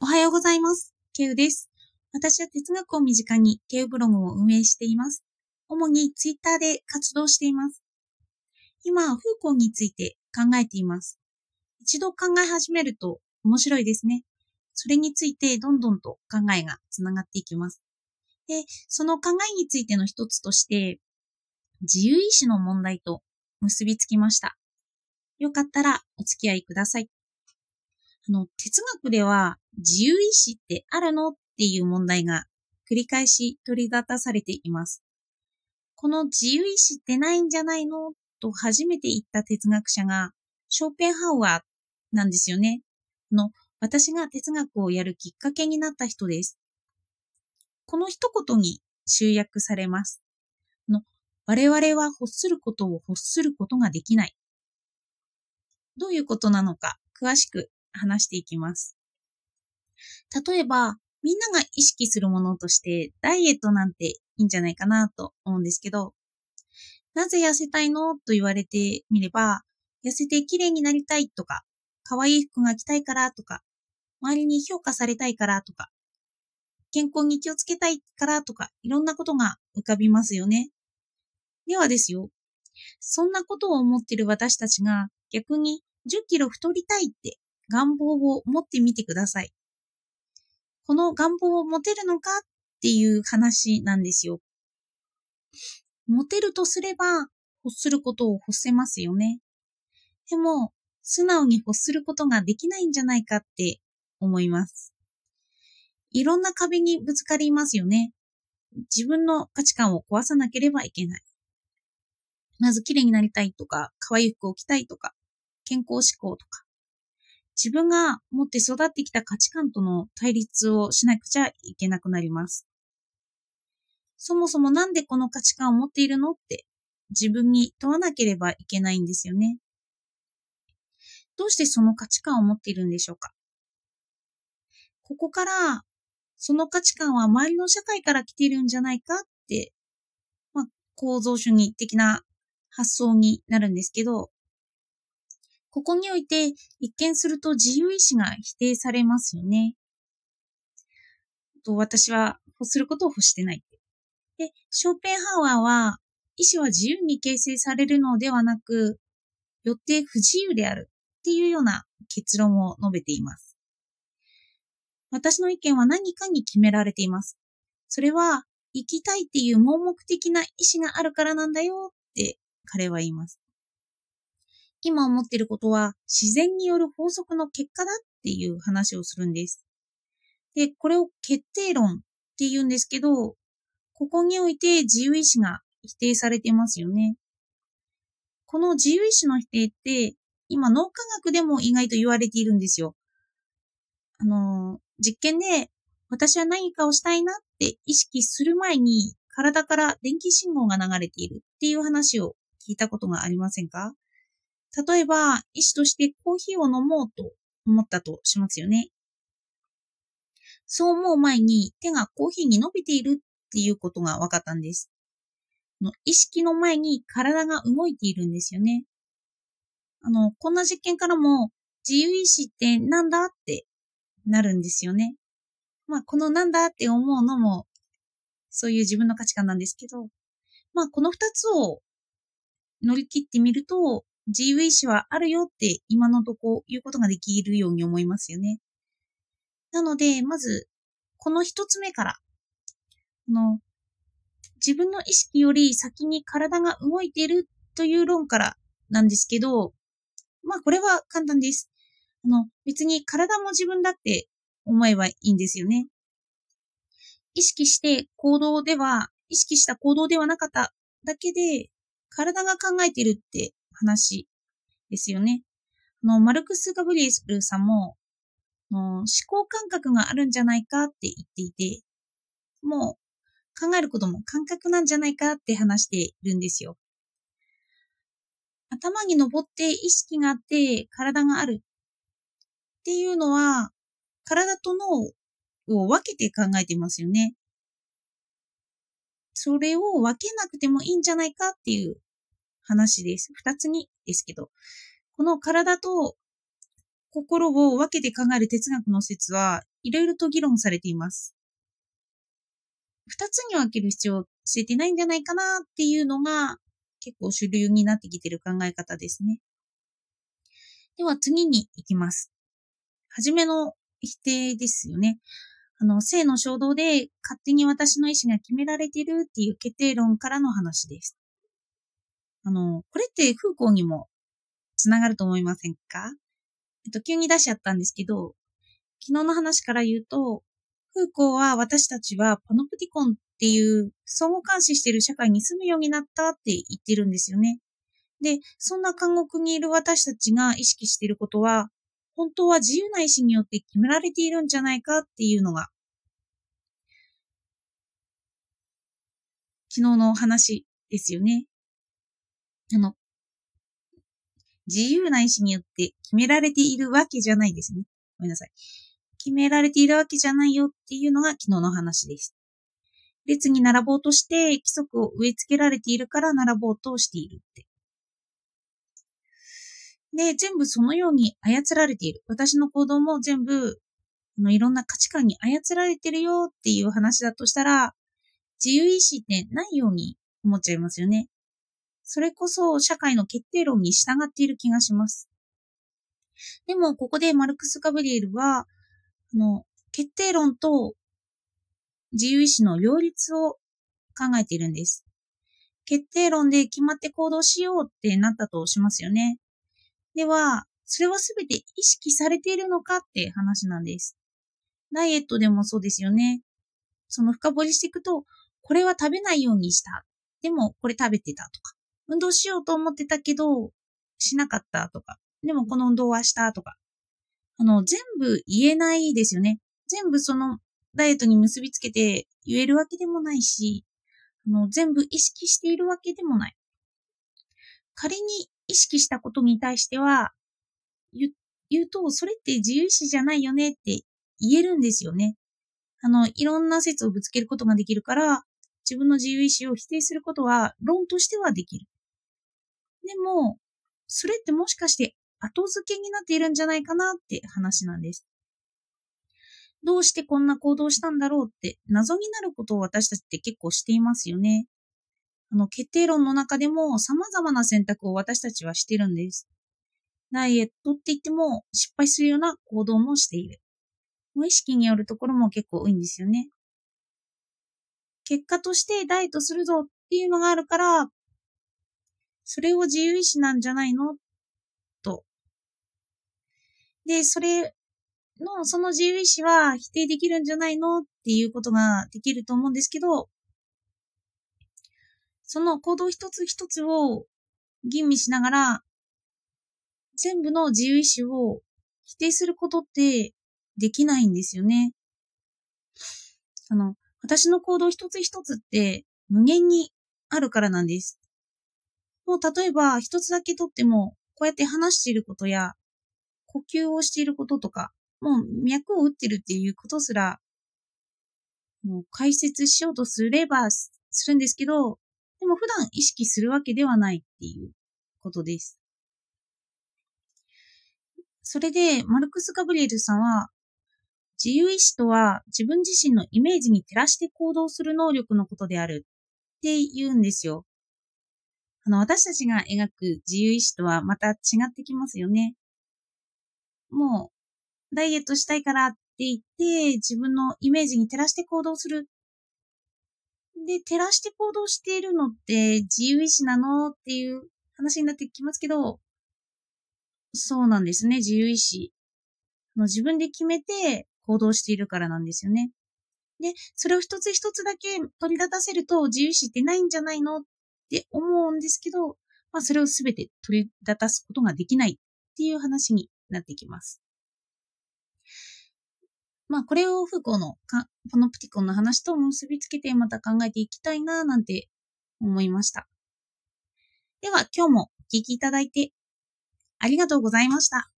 おはようございます。ケウです。私は哲学を身近にケウブログを運営しています。主にツイッターで活動しています。今、フーコーについて考えています。一度考え始めると面白いですね。それについてどんどんと考えがつながっていきます。で、その考えについての一つとして、自由意志の問題と結びつきました。よかったらお付き合いください。あの、哲学では自由意志ってあるのっていう問題が繰り返し取り沙汰されています。この自由意志ってないんじゃないの？と初めて言った哲学者がショーペンハウアーなんですよね。あの、私が哲学をやるきっかけになった人です。この一言に集約されます。の我々は欲することを欲することができない。どういうことなのか詳しく話していきます。例えば、みんなが意識するものとしてダイエットなんていいんじゃないかなと思うんですけど、なぜ痩せたいのと言われてみれば、痩せて綺麗になりたいとか、可愛い服が着たいからとか、周りに評価されたいからとか、健康に気をつけたいからとか、いろんなことが浮かびますよね。ではですよ、そんなことを思っている私たちが逆に10キロ太りたいって願望を持ってみてください。この願望を持てるのかっていう話なんですよ。持てるとすれば欲することを欲せますよね。でも、素直に欲することができないんじゃないかって思います。いろんな壁にぶつかりますよね。自分の価値観を壊さなければいけない。まず綺麗になりたいとか、可愛い服を着たいとか、健康志向とか。自分が持って育ってきた価値観との対立をしなくちゃいけなくなります。そもそもなんでこの価値観を持っているのって自分に問わなければいけないんですよね。どうしてその価値観を持っているんでしょうか？ここから、その価値観は周りの社会から来ているんじゃないかって、まあ、構造主義的な発想になるんですけど、ここにおいて一見すると自由意志が否定されますよね。と私は欲することを欲してない。で、ショーペンハワーは意志は自由に形成されるのではなく、よって不自由であるっていうような結論を述べています。私の意見は何かに決められています。それは生きたいっていう盲目的な意志があるからなんだよって彼は言います。今思っていることは自然による法則の結果だっていう話をするんです。で、これを決定論って言うんですけど、ここにおいて自由意志が否定されてますよね。この自由意志の否定って、今脳科学でも意外と言われているんですよ。あの、実験で私は何かをしたいなって意識する前に体から電気信号が流れているっていう話を聞いたことがありませんか？例えば、医師としてコーヒーを飲もうと思ったとしますよね。そう思う前に手がコーヒーに伸びているっていうことが分かったんです。の意識の前に体が動いているんですよね。あの、こんな実験からも自由意志ってなんだってなるんですよね。まあ、このなんだって思うのも、そういう自分の価値観なんですけど、まあ、この二つを乗り切ってみると、自由意志はあるよって今のとこ言うことができるように思いますよね。なので、まず、この一つ目から、あの、自分の意識より先に体が動いているという論からなんですけど、まあこれは簡単です。あの、別に体も自分だって思えばいいんですよね。意識して行動では、意識した行動ではなかっただけで、体が考えているって話ですよね。あの、マルクス・ガブリエルさんも、の思考感覚があるんじゃないかって言っていて、もう考えることも感覚なんじゃないかって話しているんですよ。頭に登って意識があって体があるっていうのは、体と脳を分けて考えてますよね。それを分けなくてもいいんじゃないかっていう話です。二つにですけど。この体と心を分けて考える哲学の説はいろいろと議論されています。二つに分ける必要性ってないんじゃないかなっていうのが結構主流になってきてる考え方ですね。では次に行きます。はじめの否定ですよね。あの、性の衝動で勝手に私の意思が決められてるっていう決定論からの話です。あの、これって風光にもつながると思いませんか？えっと、急に出しちゃったんですけど、昨日の話から言うと、フーコーは私たちはパノプティコンっていう相互監視している社会に住むようになったって言ってるんですよね。で、そんな監獄にいる私たちが意識していることは、本当は自由な意志によって決められているんじゃないかっていうのが、昨日の話ですよね。あの、自由な意志によって決められているわけじゃないですね。ごめんなさい。決められているわけじゃないよっていうのが昨日の話です。列に並ぼうとして規則を植え付けられているから並ぼうとしているって。で、全部そのように操られている。私の行動も全部、あのいろんな価値観に操られてるよっていう話だとしたら、自由意志ってないように思っちゃいますよね。それこそ社会の決定論に従っている気がします。でも、ここでマルクス・ガブリエルは、あの、決定論と自由意志の両立を考えているんです。決定論で決まって行動しようってなったとしますよね。では、それはすべて意識されているのかって話なんです。ダイエットでもそうですよね。その深掘りしていくと、これは食べないようにした。でも、これ食べてたとか。運動しようと思ってたけど、しなかったとか。でも、この運動はしたとか。あの、全部言えないですよね。全部そのダイエットに結びつけて言えるわけでもないし、あの、全部意識しているわけでもない。仮に意識したことに対しては、言うと、それって自由意志じゃないよねって言えるんですよね。あの、いろんな説をぶつけることができるから、自分の自由意志を否定することは論としてはできる。でも、それってもしかして後付けになっているんじゃないかなって話なんです。どうしてこんな行動したんだろうって謎になることを私たちって結構していますよね。あの、決定論の中でも様々な選択を私たちはしてるんです。ダイエットって言っても失敗するような行動もしている。無意識によるところも結構多いんですよね。結果としてダイエットするぞっていうのがあるから、それを自由意志なんじゃないの？と。で、それの、その自由意志は否定できるんじゃないの？っていうことができると思うんですけど、その行動一つ一つを吟味しながら、全部の自由意志を否定することってできないんですよね。あの、私の行動一つ一つって無限にあるからなんです。もう例えば一つだけとっても、こうやって話していることや、呼吸をしていることとか、もう脈を打ってるっていうことすら、もう解説しようとすればするんですけど、でも普段意識するわけではないっていうことです。それで、マルクス・ガブリエルさんは、自由意志とは自分自身のイメージに照らして行動する能力のことであるって言うんですよ。あの、私たちが描く自由意志とはまた違ってきますよね。もう、ダイエットしたいからって言って、自分のイメージに照らして行動する。で、照らして行動しているのって自由意志なのっていう話になってきますけど、そうなんですね、自由意志。自分で決めて行動しているからなんですよね。で、それを一つ一つだけ取り立たせると自由意志ってないんじゃないのっって思うんですけど、まあそれをすべて取り立たすことができないっていう話になってきます。まあこれをフーコーのパノプティコンの話と結びつけてまた考えていきたいななんて思いました。では今日もお聴きいただいてありがとうございました。